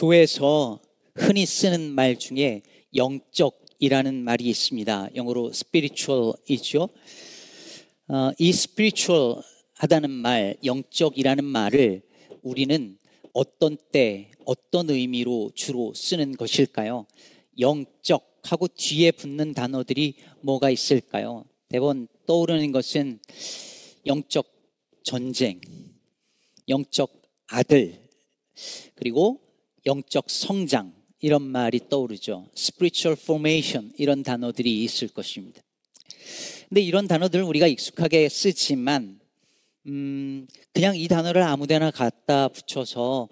교회에서 흔히 쓰는 말 중에 영적이라는 말이 있습니다. 영어로 spiritual이죠. 어, 이 spiritual 하다는 말, 영적이라는 말을 우리는 어떤 때, 어떤 의미로 주로 쓰는 것일까요? 영적 하고 뒤에 붙는 단어들이 뭐가 있을까요? 대번 떠오르는 것은 영적 전쟁, 영적 아들, 그리고 영적 성장, 이런 말이 떠오르죠. spiritual formation, 이런 단어들이 있을 것입니다. 근데 이런 단어들 우리가 익숙하게 쓰지만 음, 그냥 이 단어를 아무데나 갖다 붙여서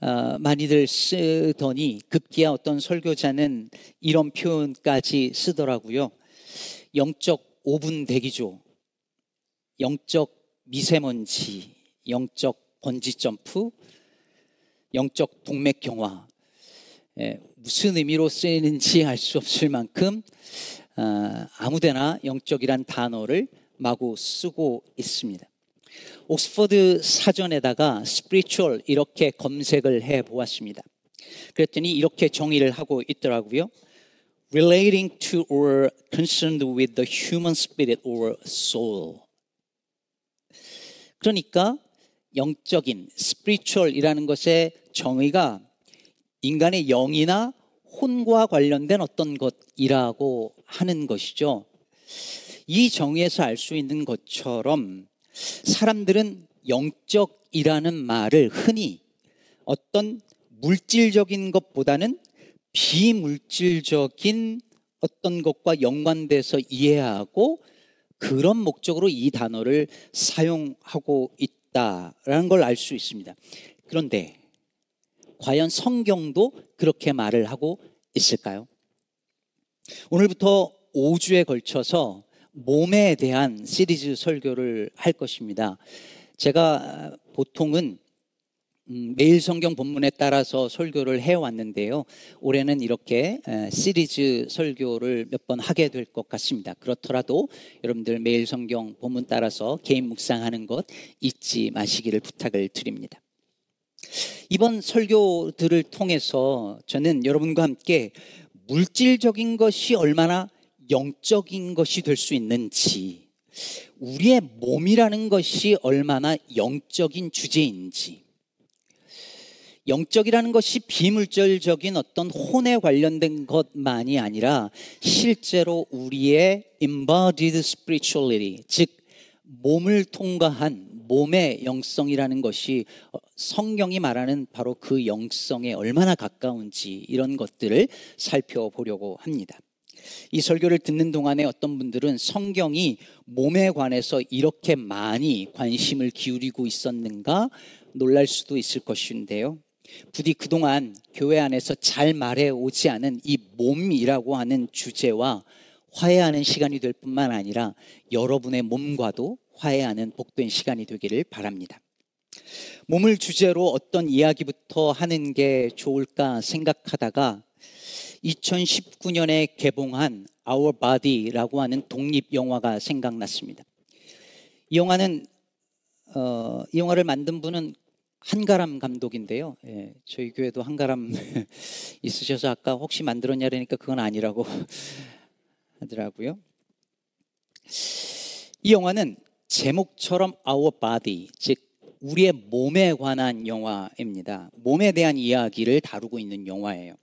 어, 많이들 쓰더니 급기야 어떤 설교자는 이런 표현까지 쓰더라고요. 영적 오분 대기조, 영적 미세먼지, 영적 번지 점프, 영적 동맥 경화. 예, 무슨 의미로 쓰이는지 알 수 없을 만큼 어, 아무데나 영적이란 단어를 마구 쓰고 있습니다. 옥스퍼드 사전에다가 spiritual 이렇게 검색을 해 보았습니다. 그랬더니 이렇게 정의를 하고 있더라고요. relating to or concerned with the human spirit or soul. 그러니까 영적인 spiritual이라는 것의 정의가 인간의 영이나 혼과 관련된 어떤 것이라고 하는 것이죠. 이 정의에서 알 수 있는 것처럼 사람들은 영적이라는 말을 흔히 어떤 물질적인 것보다는 비물질적인 어떤 것과 연관돼서 이해하고 그런 목적으로 이 단어를 사용하고 있다 라는 걸 알 수 있습니다. 그런데 과연 성경도 그렇게 말을 하고 있을까요? 오늘부터 5주에 걸쳐서 몸에 대한 시리즈 설교를 할 것입니다. 제가 보통은 음, 매일 성경 본문에 따라서 설교를 해왔는데요. 올해는 이렇게 시리즈 설교를 몇 번 하게 될 것 같습니다. 그렇더라도 여러분들 매일 성경 본문 따라서 개인 묵상하는 것 잊지 마시기를 부탁을 드립니다. 이번 설교들을 통해서 저는 여러분과 함께 물질적인 것이 얼마나 영적인 것이 될 수 있는지, 우리의 몸이라는 것이 얼마나 영적인 주제인지, 영적이라는 것이 비물질적인 어떤 혼에 관련된 것만이 아니라 실제로 우리의 embodied spirituality, 즉 몸을 통과한 몸의 영성이라는 것이 성경이 말하는 바로 그 영성에 얼마나 가까운지 이런 것들을 살펴보려고 합니다. 이 설교를 듣는 동안에 어떤 분들은 성경이 몸에 관해서 이렇게 많이 관심을 기울이고 있었는가 놀랄 수도 있을 것인데요. 부디 그동안 교회 안에서 잘 말해 오지 않은 이 몸이라고 하는 주제와 화해하는 시간이 될 뿐만 아니라 여러분의 몸과도 화해하는 복된 시간이 되기를 바랍니다. 몸을 주제로 어떤 이야기부터 하는 게 좋을까 생각하다가 2019년에 개봉한 Our Body라고 하는 독립 영화가 생각났습니다. 이 영화는 어, 이 영화를 만든 분은 한가람 감독인데요. 예, 저희 교회도 한가람 있으셔서 아까 혹시 만들었냐 그러니까 그건 아니라고 하더라고요. 이 영화는 제목처럼 Our Body, 즉 우리의 몸에 관한 영화입니다. 몸에 대한 이야기를 다루고 있는 영화예요.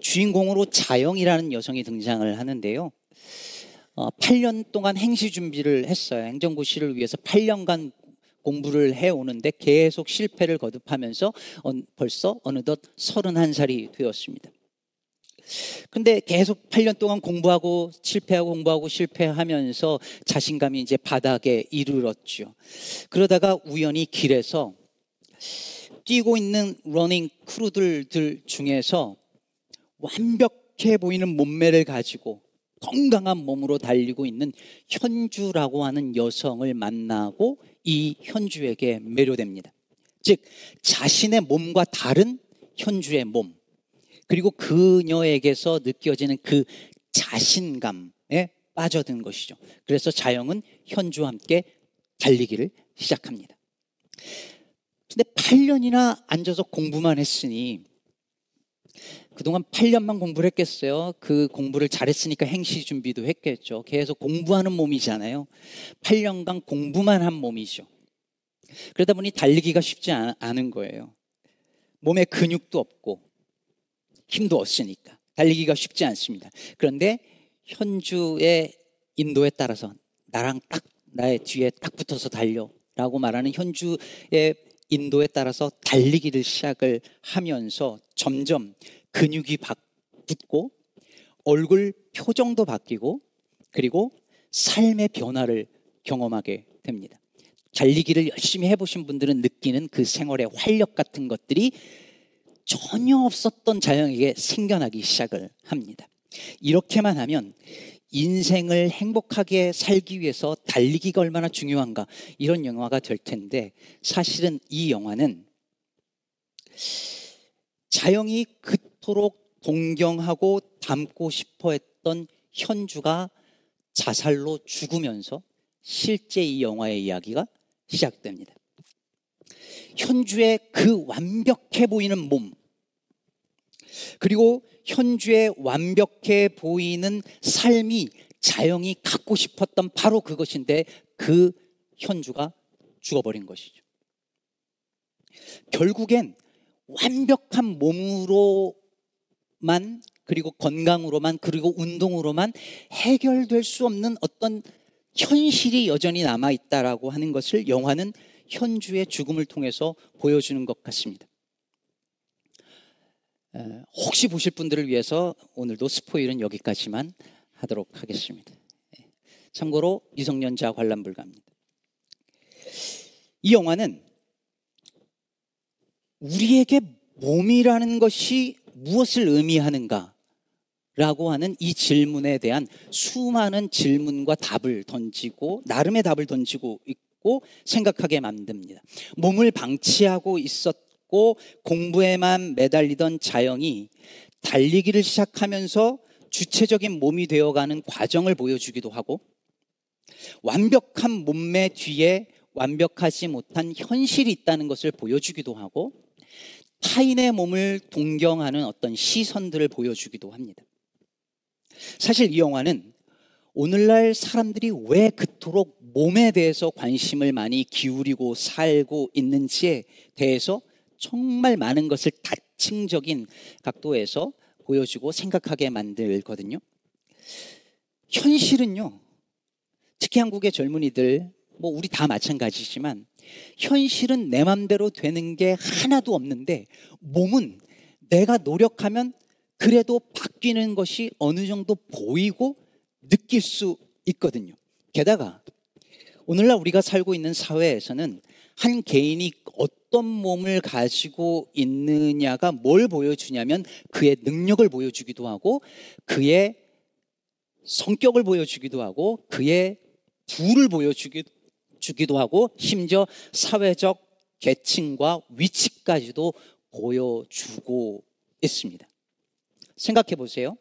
주인공으로 자영이라는 여성이 등장을 하는데요. 어, 8년 동안 행시 준비를 했어요. 행정고시를 위해서 8년간 공부를 해오는데 계속 실패를 거듭하면서 어, 벌써 어느덧 31살이 되었습니다. 근데 계속 8년 동안 공부하고 실패하고 공부하고 실패하면서 자신감이 이제 바닥에 이르렀죠. 그러다가 우연히 길에서 뛰고 있는 running crew들 중에서 완벽해 보이는 몸매를 가지고 건강한 몸으로 달리고 있는 현주라고 하는 여성을 만나고 이 현주에게 매료됩니다. 즉, 자신의 몸과 다른 현주의 몸, 그리고 그녀에게서 느껴지는 그 자신감에 빠져든 것이죠. 그래서 자영은 현주와 함께 달리기를 시작합니다. 근데 8년이나 앉아서 공부만 했으니 그동안 8년만 공부를 했겠어요. 그 공부를 잘했으니까 행시 준비도 했겠죠. 계속 공부하는 몸이잖아요. 8년간 공부만 한 몸이죠. 그러다 보니 달리기가 쉽지 않은 거예요. 몸에 근육도 없고 힘도 없으니까 달리기가 쉽지 않습니다. 그런데 현주의 인도에 따라서 나랑 딱 나의 뒤에 딱 붙어서 달려라고 말하는 현주의 인도에 따라서 달리기를 시작을 하면서 점점 근육이 붙고 얼굴 표정도 바뀌고 그리고 삶의 변화를 경험하게 됩니다. 달리기를 열심히 해보신 분들은 느끼는 그 생활의 활력 같은 것들이 전혀 없었던 자영에게 생겨나기 시작을 합니다. 이렇게만 하면 인생을 행복하게 살기 위해서 달리기가 얼마나 중요한가 이런 영화가 될 텐데 사실은 이 영화는 자영이 그 토록 동경하고 닮고 싶어 했던 현주가 자살로 죽으면서 실제 이 영화의 이야기가 시작됩니다. 현주의 그 완벽해 보이는 몸, 그리고 현주의 완벽해 보이는 삶이 자영이 갖고 싶었던 바로 그것인데 그 현주가 죽어버린 것이죠. 결국엔 완벽한 몸으로 만 그리고 건강으로만 그리고 운동으로만 해결될 수 없는 어떤 현실이 여전히 남아 있다라고 하는 것을 영화는 현주의 죽음을 통해서 보여주는 것 같습니다. 혹시 보실 분들을 위해서 오늘도 스포일은 여기까지만 하도록 하겠습니다. 예. 참고로 미성년자 관람 불가입니다. 이 영화는 우리에게 몸이라는 것이 무엇을 의미하는가 라고 하는 이 질문에 대한 수많은 질문과 답을 던지고 나름의 답을 던지고 있고 생각하게 만듭니다. 몸을 방치하고 있었고 공부에만 매달리던 자영이 달리기를 시작하면서 주체적인 몸이 되어가는 과정을 보여주기도 하고 완벽한 몸매 뒤에 완벽하지 못한 현실이 있다는 것을 보여주기도 하고 타인의 몸을 동경하는 어떤 시선들을 보여주기도 합니다. 사실 이 영화는 오늘날 사람들이 왜 그토록 몸에 대해서 관심을 많이 기울이고 살고 있는지에 대해서 정말 많은 것을 다층적인 각도에서 보여주고 생각하게 만들거든요. 현실은요, 특히 한국의 젊은이들, 뭐 우리 다 마찬가지지만, 현실은 내 맘대로 되는 게 하나도 없는데, 몸은 내가 노력하면 그래도 바뀌는 것이 어느 정도 보이고 느낄 수 있거든요. 게다가 오늘날 우리가 살고 있는 사회에서는 한 개인이 어떤 몸을 가지고 있느냐가 뭘 보여주냐면 그의 능력을 보여주기도 하고 그의 성격을 보여주기도 하고 그의 부를 보여주기도 하고 심지어 사회적 계층과 위치까지도 보여주고 있습니다. 생각해 보세요.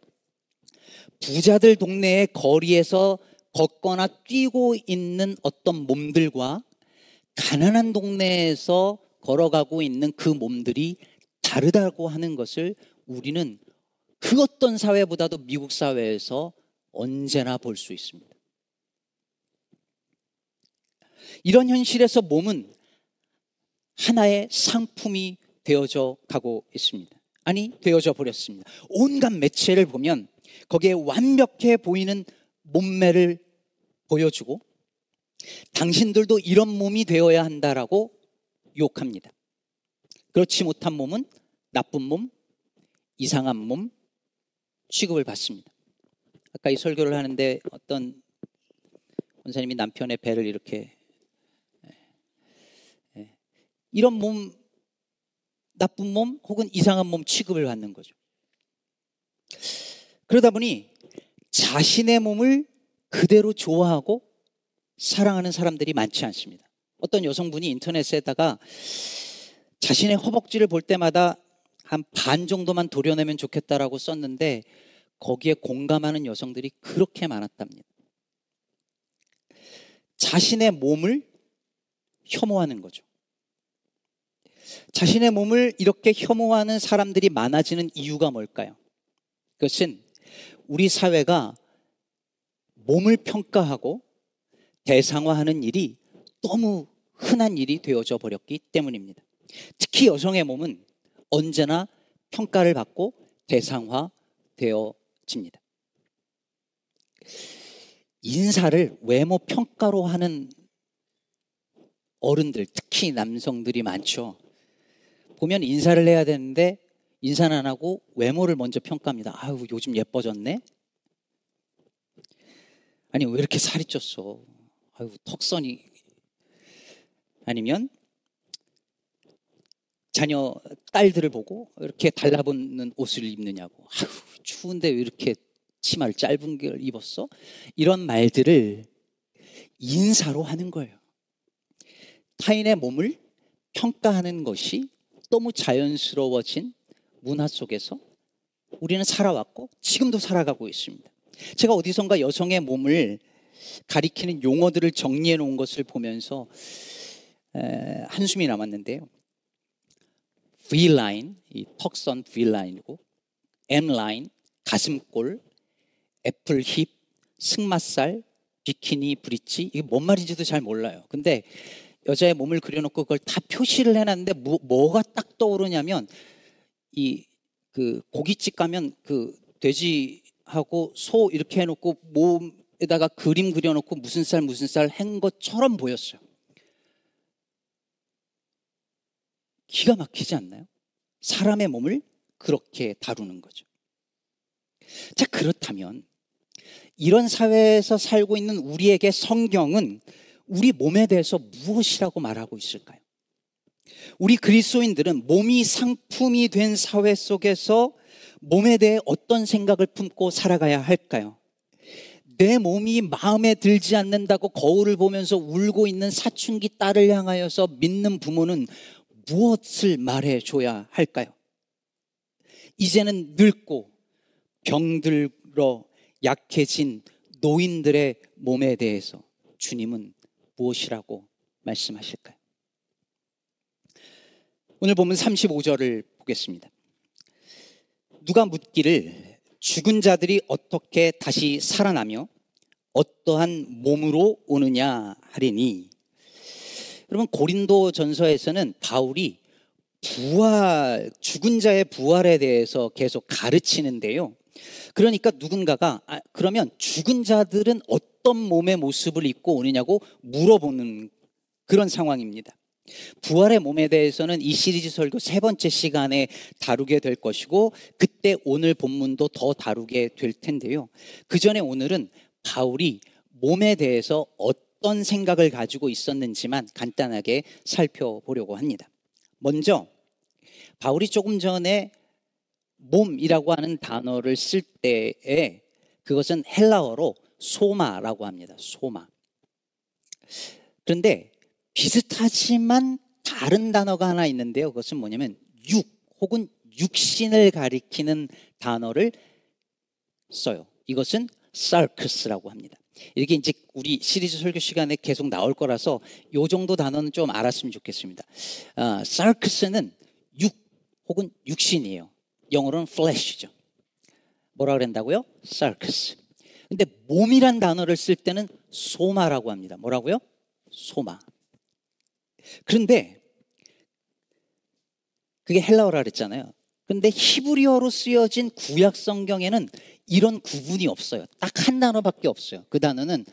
부자들 동네의 거리에서 걷거나 뛰고 있는 어떤 몸들과 가난한 동네에서 걸어가고 있는 그 몸들이 다르다고 하는 것을 우리는 그 어떤 사회보다도 미국 사회에서 언제나 볼 수 있습니다. 이런 현실에서 몸은 하나의 상품이 되어져 가고 있습니다. 아니 되어져 버렸습니다. 온갖 매체를 보면 거기에 완벽해 보이는 몸매를 보여주고 당신들도 이런 몸이 되어야 한다라고 욕합니다. 그렇지 못한 몸은 나쁜 몸, 이상한 몸 취급을 받습니다. 아까 이 설교를 하는데 어떤 원사님이 남편의 배를 이렇게 이런 몸 나쁜 몸 혹은 이상한 몸 취급을 받는 거죠. 그러다 보니 자신의 몸을 그대로 좋아하고 사랑하는 사람들이 많지 않습니다. 어떤 여성분이 인터넷에다가 자신의 허벅지를 볼 때마다 한 반 정도만 도려내면 좋겠다라고 썼는데 거기에 공감하는 여성들이 그렇게 많았답니다. 자신의 몸을 혐오하는 거죠. 자신의 몸을 이렇게 혐오하는 사람들이 많아지는 이유가 뭘까요? 그것은 우리 사회가 몸을 평가하고 대상화하는 일이 너무 흔한 일이 되어져 버렸기 때문입니다. 특히 여성의 몸은 언제나 평가를 받고 대상화 되어집니다. 인사를 외모 평가로 하는 어른들, 특히 남성들이 많죠. 보면 인사를 해야 되는데 인사는 안 하고 외모를 먼저 평가합니다. 아유, 요즘 예뻐졌네? 아니, 왜 이렇게 살이 쪘어? 아유, 턱선이. 아니면 자녀 딸들을 보고 이렇게 달라붙는 옷을 입느냐고. 아유, 추운데 왜 이렇게 치마를 짧은 걸 입었어? 이런 말들을 인사로 하는 거예요. 타인의 몸을 평가하는 것이 너무 자연스러워진 문화 속에서 우리는 살아왔고 지금도 살아가고 있습니다. 제가 어디선가 여성의 몸을 가리키는 용어들을 정리해 놓은 것을 보면서 한숨이 남았는데요. V라인, 이 턱선 V라인이고 M라인, 가슴골, 애플 힙, 승마살, 비키니, 브릿지 이게 뭔 말인지도 잘 몰라요. 근데 여자의 몸을 그려놓고 그걸 다 표시를 해놨는데 뭐, 뭐가 딱 떠오르냐면 이 그 고깃집 가면 그 돼지하고 소 이렇게 해놓고 몸에다가 그림 그려놓고 무슨 살 무슨 살 한 것처럼 보였어요. 기가 막히지 않나요? 사람의 몸을 그렇게 다루는 거죠. 자, 그렇다면 이런 사회에서 살고 있는 우리에게 성경은 우리 몸에 대해서 무엇이라고 말하고 있을까요? 우리 그리스도인들은 몸이 상품이 된 사회 속에서 몸에 대해 어떤 생각을 품고 살아가야 할까요? 내 몸이 마음에 들지 않는다고 거울을 보면서 울고 있는 사춘기 딸을 향하여서 믿는 부모는 무엇을 말해 줘야 할까요? 이제는 늙고 병들어 약해진 노인들의 몸에 대해서 주님은 무엇이라고 말씀하실까요? 오늘 보면 35절을 보겠습니다. 누가 묻기를 죽은 자들이 어떻게 다시 살아나며 어떠한 몸으로 오느냐 하리니 여러분 고린도 전서에서는 바울이 부활 죽은 자의 부활에 대해서 계속 가르치는데요. 그러니까 누군가가 아, 그러면 죽은 자들은 어떤 몸의 모습을 입고 오느냐고 물어보는 그런 상황입니다. 부활의 몸에 대해서는 이 시리즈 설교 세 번째 시간에 다루게 될 것이고 그때 오늘 본문도 더 다루게 될 텐데요. 그 전에 오늘은 바울이 몸에 대해서 어떤 생각을 가지고 있었는지만 간단하게 살펴보려고 합니다. 먼저 바울이 조금 전에 몸이라고 하는 단어를 쓸 때에 그것은 헬라어로 소마라고 합니다. 소마. 그런데 비슷하지만 다른 단어가 하나 있는데요. 그것은 뭐냐면 육 혹은 육신을 가리키는 단어를 써요. 이것은 sarcus라고 합니다. 이렇게 이제 우리 시리즈 설교 시간에 계속 나올 거라서 요 정도 단어는 좀 알았으면 좋겠습니다. 아, sarcus는 육 혹은 육신이에요. 영어로는 flesh죠. 뭐라 그런다고요? sarcus. 근데 몸이란 단어를 쓸 때는 소마라고 합니다. 뭐라고요? 소마. 그런데 그게 헬라어라 그랬잖아요. 근데 히브리어로 쓰여진 구약 성경에는 이런 구분이 없어요. 딱 한 단어밖에 없어요. 그 단어는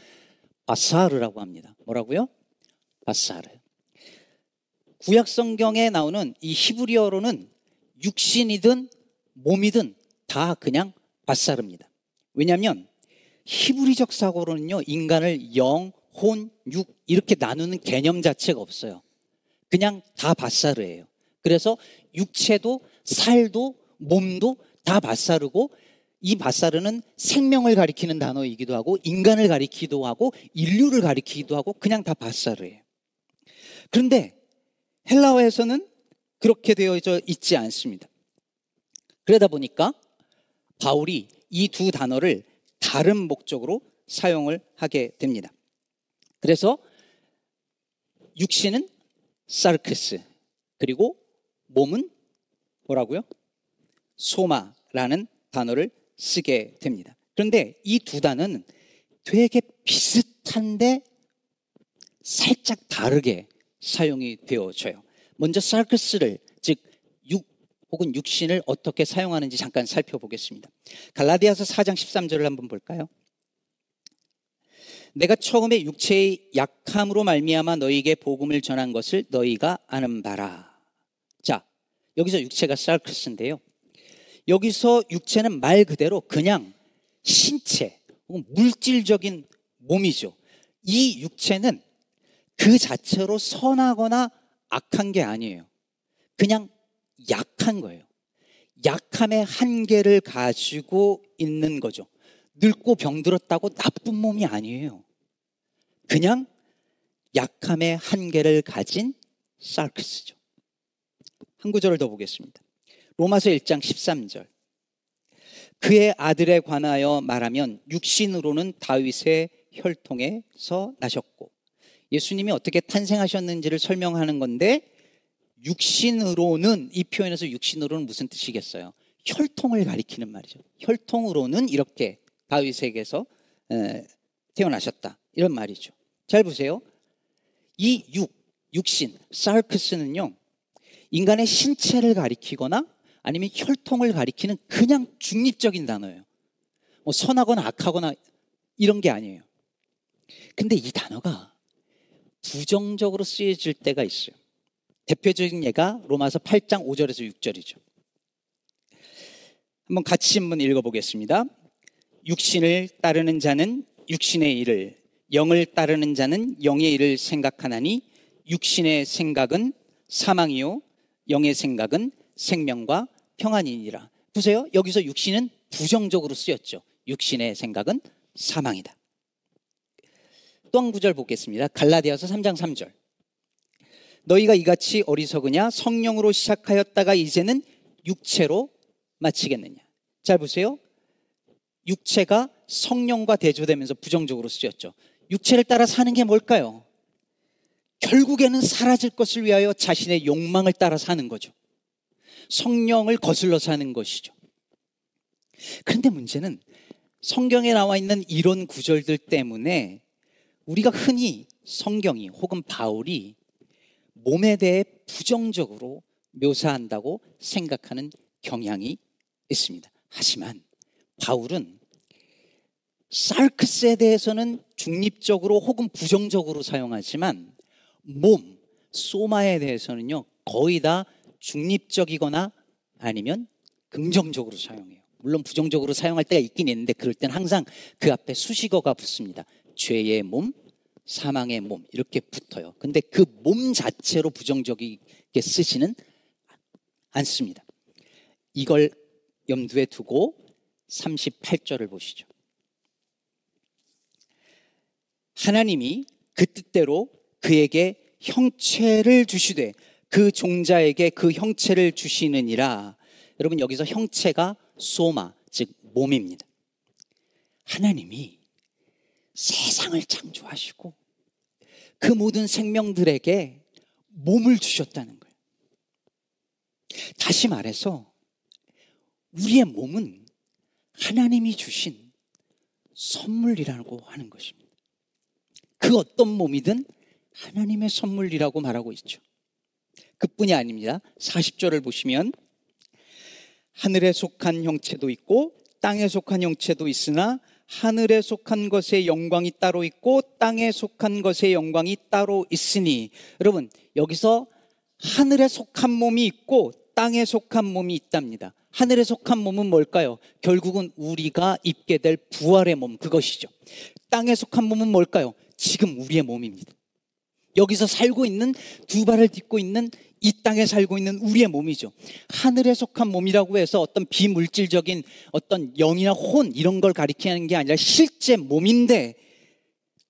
바사르라고 합니다. 뭐라고요? 바사르. 구약 성경에 나오는 이 히브리어로는 육신이든 몸이든 다 그냥 바사르입니다. 왜냐하면 히브리적 사고로는요 인간을 영, 혼, 육 이렇게 나누는 개념 자체가 없어요. 그냥 다 바사르예요. 그래서 육체도 살도 몸도 다 바사르고 이 바사르는 생명을 가리키는 단어이기도 하고 인간을 가리키기도 하고 인류를 가리키기도 하고 그냥 다 바사르예요. 그런데 헬라어에서는 그렇게 되어져 있지 않습니다. 그러다 보니까 바울이 이 두 단어를 다른 목적으로 사용을 하게 됩니다. 그래서 육신은 사르크스 그리고 몸은 뭐라고요? 소마라는 단어를 쓰게 됩니다. 그런데 이 두 단어는 되게 비슷한데 살짝 다르게 사용이 되어져요. 먼저 육 혹은 육신을 어떻게 사용하는지 잠깐 살펴보겠습니다. 갈라디아서 4장 13절을 한번 볼까요? 내가 처음에 육체의 약함으로 말미암아 너희에게 복음을 전한 것을 너희가 아는 바라. 자, 여기서 육체가 사크스인데요. 여기서 육체는 말 그대로 그냥 신체, 물질적인 몸이죠. 이 육체는 그 자체로 선하거나 악한 게 아니에요. 그냥 약한 거예요. 약함의 한계를 가지고 있는 거죠. 늙고 병들었다고 나쁜 몸이 아니에요. 그냥 약함의 한계를 가진 사크스죠. 한 구절을 더 보겠습니다. 로마서 1장 13절. 그의 아들에 관하여 말하면 육신으로는 다윗의 혈통에서 나셨고 예수님이 어떻게 탄생하셨는지를 설명하는 건데 육신으로는 이 표현에서 육신으로는 무슨 뜻이겠어요? 혈통을 가리키는 말이죠. 혈통으로는 이렇게 다윗에게서 태어나셨다. 이런 말이죠. 잘 보세요. 이 육, 육신, 사르크스는요, 인간의 신체를 가리키거나 아니면 혈통을 가리키는 그냥 중립적인 단어예요. 뭐 선하거나 악하거나 이런 게 아니에요. 근데 이 단어가 부정적으로 쓰여질 때가 있어요. 대표적인 예가 로마서 8장 5절에서 6절이죠. 한번 같이 한번 읽어보겠습니다. 육신을 따르는 자는 육신의 일을, 영을 따르는 자는 영의 일을 생각하나니 육신의 생각은 사망이요, 영의 생각은 생명과 평안이니라. 보세요. 여기서 육신은 부정적으로 쓰였죠. 육신의 생각은 사망이다. 또 한 구절 보겠습니다. 갈라디아서 3장 3절. 너희가 이같이 어리석으냐 성령으로 시작하였다가 이제는 육체로 마치겠느냐. 잘 보세요. 육체가 성령과 대조되면서 부정적으로 쓰였죠. 육체를 따라 사는 게 뭘까요? 결국에는 사라질 것을 위하여 자신의 욕망을 따라 사는 거죠. 성령을 거슬러 사는 것이죠. 그런데 문제는 성경에 나와 있는 이런 구절들 때문에 우리가 흔히 성경이 혹은 바울이 몸에 대해 부정적으로 묘사한다고 생각하는 경향이 있습니다. 하지만 바울은 사르크스에 대해서는 중립적으로 혹은 부정적으로 사용하지만 몸, 소마에 대해서는요, 거의 다 중립적이거나 아니면 긍정적으로 사용해요. 물론 부정적으로 사용할 때가 있긴 있는데 그럴 땐 항상 그 앞에 수식어가 붙습니다. 죄의 몸, 사망의 몸 이렇게 붙어요. 근데 그 몸 자체로 부정적이게 쓰지는 않습니다. 이걸 염두에 두고 38절을 보시죠. 하나님이 그 뜻대로 그에게 형체를 주시되 그 종자에게 그 형체를 주시느니라. 여러분 여기서 형체가 소마 즉 몸입니다. 하나님이 세상을 창조하시고 그 모든 생명들에게 몸을 주셨다는 거예요. 다시 말해서 우리의 몸은 하나님이 주신 선물이라고 하는 것입니다. 그 어떤 몸이든 하나님의 선물이라고 말하고 있죠. 그뿐이 아닙니다. 40절을 보시면 하늘에 속한 형체도 있고 땅에 속한 형체도 있으나 하늘에 속한 것의 영광이 따로 있고 땅에 속한 것의 영광이 따로 있으니 여러분 여기서 하늘에 속한 몸이 있고 땅에 속한 몸이 있답니다. 하늘에 속한 몸은 뭘까요? 결국은 우리가 입게 될 부활의 몸 그것이죠. 땅에 속한 몸은 뭘까요? 지금 우리의 몸입니다. 여기서 살고 있는 두 발을 딛고 있는 이 땅에 살고 있는 우리의 몸이죠. 하늘에 속한 몸이라고 해서 어떤 비물질적인 어떤 영이나 혼 이런 걸 가리키는 게 아니라 실제 몸인데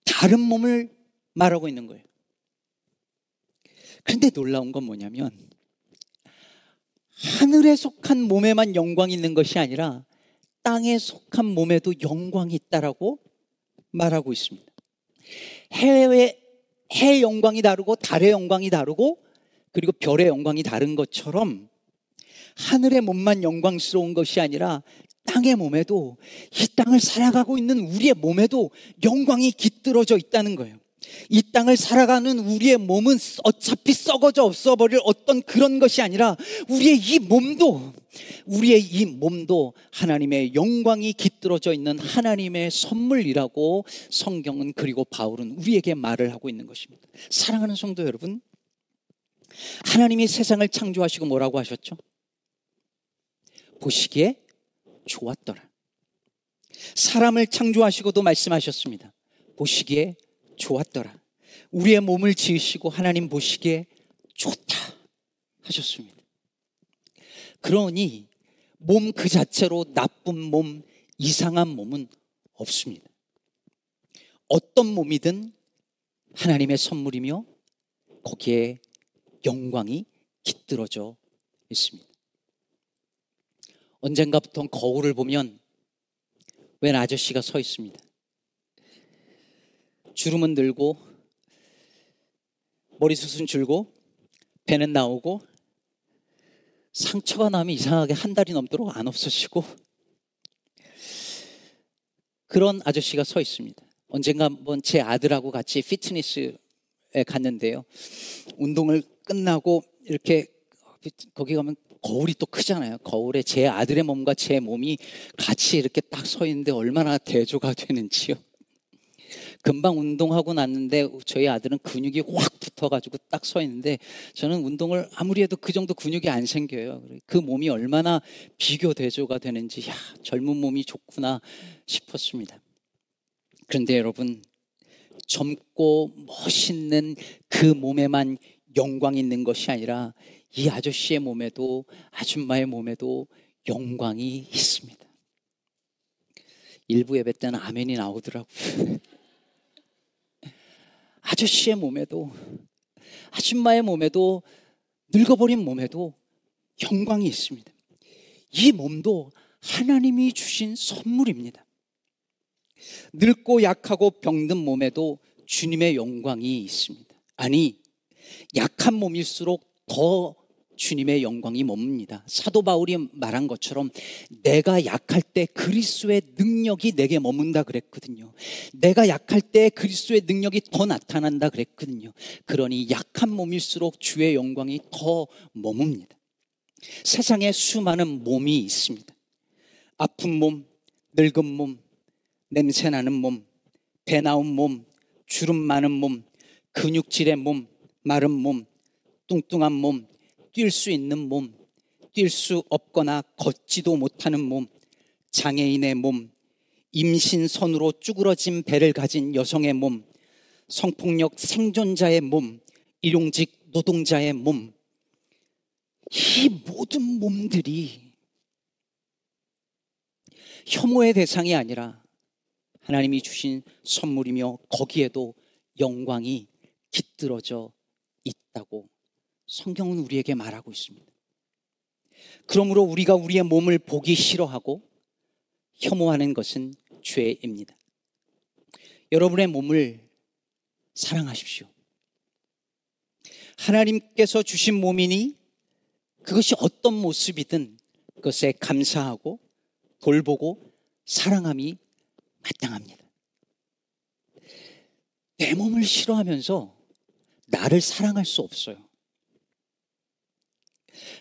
다른 몸을 말하고 있는 거예요. 그런데 놀라운 건 뭐냐면 하늘에 속한 몸에만 영광이 있는 것이 아니라 땅에 속한 몸에도 영광이 있다라고 말하고 있습니다. 해외 해 영광이 다르고 달의 영광이 다르고 그리고 별의 영광이 다른 것처럼 하늘의 몸만 영광스러운 것이 아니라 땅의 몸에도 이 땅을 살아가고 있는 우리의 몸에도 영광이 깃들어져 있다는 거예요. 이 땅을 살아가는 우리의 몸은 어차피 썩어져 없어버릴 어떤 그런 것이 아니라 우리의 이 몸도 우리의 이 몸도 하나님의 영광이 깃들어져 있는 하나님의 선물이라고 성경은 그리고 바울은 우리에게 말을 하고 있는 것입니다. 사랑하는 성도 여러분, 하나님이 세상을 창조하시고 뭐라고 하셨죠? 보시기에 좋았더라. 사람을 창조하시고도 말씀하셨습니다. 보시기에 좋았더라. 우리의 몸을 지으시고 하나님 보시기에 좋다 하셨습니다. 그러니 몸 그 자체로 나쁜 몸, 이상한 몸은 없습니다. 어떤 몸이든 하나님의 선물이며 거기에 영광이 깃들어져 있습니다. 언젠가부터 거울을 보면 웬 아저씨가 서 있습니다. 주름은 들고 머리숱은 줄고 배는 나오고 상처가 나면 이상하게 한 달이 넘도록 안 없어지고 그런 아저씨가 서 있습니다. 언젠가 한번 제 아들하고 같이 피트니스에 갔는데요. 운동을 끝나고 이렇게 거기 가면 거울이 또 크잖아요. 거울에 제 아들의 몸과 제 몸이 같이 이렇게 딱 서 있는데 얼마나 대조가 되는지요. 금방 운동하고 났는데 저희 아들은 근육이 확 붙어가지고 딱 서 있는데 저는 운동을 아무리 해도 그 정도 근육이 안 생겨요. 그 몸이 얼마나 비교 대조가 되는지, 야, 젊은 몸이 좋구나 싶었습니다. 그런데 여러분, 젊고 멋있는 그 몸에만 영광이 있는 것이 아니라 이 아저씨의 몸에도 아줌마의 몸에도 영광이 있습니다. 일부 예배 때는 아멘이 나오더라고요. 아저씨의 몸에도 아줌마의 몸에도 늙어버린 몸에도 영광이 있습니다. 이 몸도 하나님이 주신 선물입니다. 늙고 약하고 병든 몸에도 주님의 영광이 있습니다. 아니, 약한 몸일수록 더 주님의 영광이 뭡니다. 사도 바울이 말한 것처럼 내가 약할 때 그리스도의 능력이 내게 머문다 그랬거든요. 내가 약할 때 그리스도의 능력이 더 나타난다 그랬거든요. 그러니 약한 몸일수록 주의 영광이 더 머뭅니다. 세상에 수많은 몸이 있습니다. 아픈 몸, 늙은 몸, 냄새 나는 몸, 배 나온 몸, 주름 많은 몸, 근육질의 몸, 마른 몸, 뚱뚱한 몸, 뛸 수 있는 몸, 뛸 수 없거나 걷지도 못하는 몸, 장애인의 몸, 임신선으로 쭈그러진 배를 가진 여성의 몸, 성폭력 생존자의 몸, 일용직 노동자의 몸, 이 모든 몸들이 혐오의 대상이 아니라 하나님이 주신 선물이며 거기에도 영광이 깃들어져 있다고 성경은 우리에게 말하고 있습니다. 그러므로 우리가 우리의 몸을 보기 싫어하고 혐오하는 것은 죄입니다. 여러분의 몸을 사랑하십시오. 하나님께서 주신 몸이니 그것이 어떤 모습이든 그것에 감사하고 돌보고 사랑함이 마땅합니다. 내 몸을 싫어하면서 나를 사랑할 수 없어요.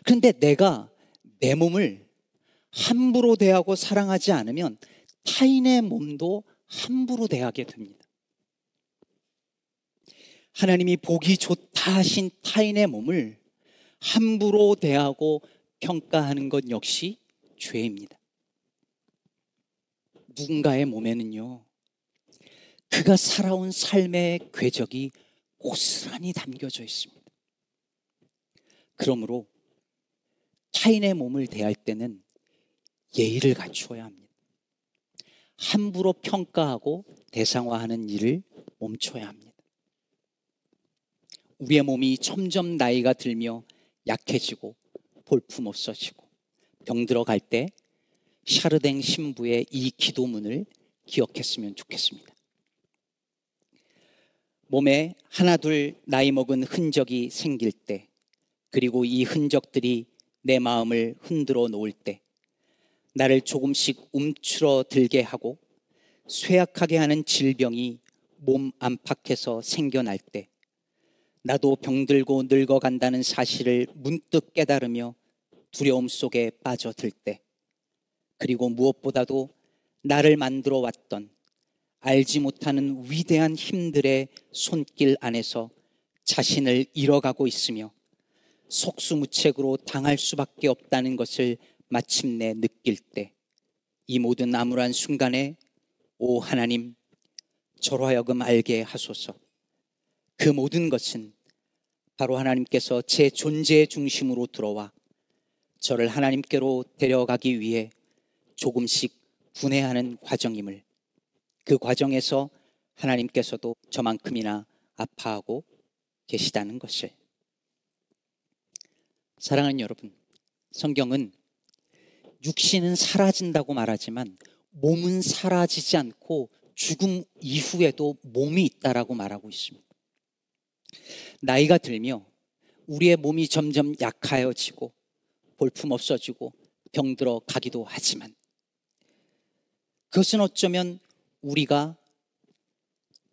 그런데 내가 내 몸을 함부로 대하고 사랑하지 않으면 타인의 몸도 함부로 대하게 됩니다. 하나님이 보기 좋다 하신 타인의 몸을 함부로 대하고 평가하는 것 역시 죄입니다. 누군가의 몸에는요, 그가 살아온 삶의 궤적이 고스란히 담겨져 있습니다. 그러므로 타인의 몸을 대할 때는 예의를 갖추어야 합니다. 함부로 평가하고 대상화하는 일을 멈춰야 합니다. 우리의 몸이 점점 나이가 들며 약해지고 볼품 없어지고 병들어 갈 때 샤르댕 신부의 이 기도문을 기억했으면 좋겠습니다. 몸에 하나둘 나이 먹은 흔적이 생길 때 그리고 이 흔적들이 내 마음을 흔들어 놓을 때 나를 조금씩 움츠러 들게 하고 쇠약하게 하는 질병이 몸 안팎에서 생겨날 때 나도 병들고 늙어간다는 사실을 문득 깨달으며 두려움 속에 빠져들 때 그리고 무엇보다도 나를 만들어 왔던 알지 못하는 위대한 힘들의 손길 안에서 자신을 잃어가고 있으며 속수무책으로 당할 수밖에 없다는 것을 마침내 느낄 때 이 모든 암울한 순간에 오 하나님 저로 하여금 알게 하소서. 그 모든 것은 바로 하나님께서 제 존재의 중심으로 들어와 저를 하나님께로 데려가기 위해 조금씩 분해하는 과정임을 그 과정에서 하나님께서도 저만큼이나 아파하고 계시다는 것을 사랑하는 여러분 성경은 육신은 사라진다고 말하지만 몸은 사라지지 않고 죽음 이후에도 몸이 있다라고 말하고 있습니다. 나이가 들며 우리의 몸이 점점 약하여지고 볼품 없어지고 병들어 가기도 하지만 그것은 어쩌면 우리가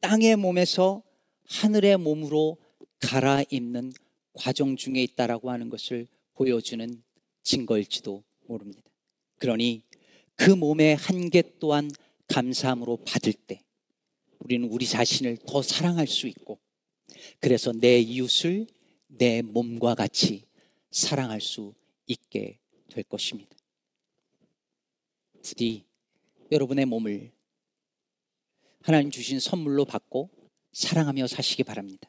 땅의 몸에서 하늘의 몸으로 갈아입는 과정 중에 있다라고 하는 것을 보여주는 증거일지도 모릅니다. 그러니 그 몸의 한계 또한 감사함으로 받을 때 우리는 우리 자신을 더 사랑할 수 있고 그래서 내 이웃을 내 몸과 같이 사랑할 수 있게 될 것입니다. 부디 여러분의 몸을 하나님 주신 선물로 받고 사랑하며 사시기 바랍니다.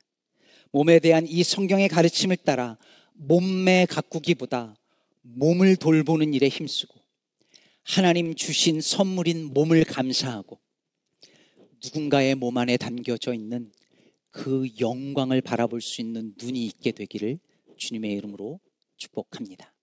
몸에 대한 이 성경의 가르침을 따라 몸매 가꾸기보다 몸을 돌보는 일에 힘쓰고 하나님 주신 선물인 몸을 감사하고 누군가의 몸 안에 담겨져 있는 그 영광을 바라볼 수 있는 눈이 있게 되기를 주님의 이름으로 축복합니다.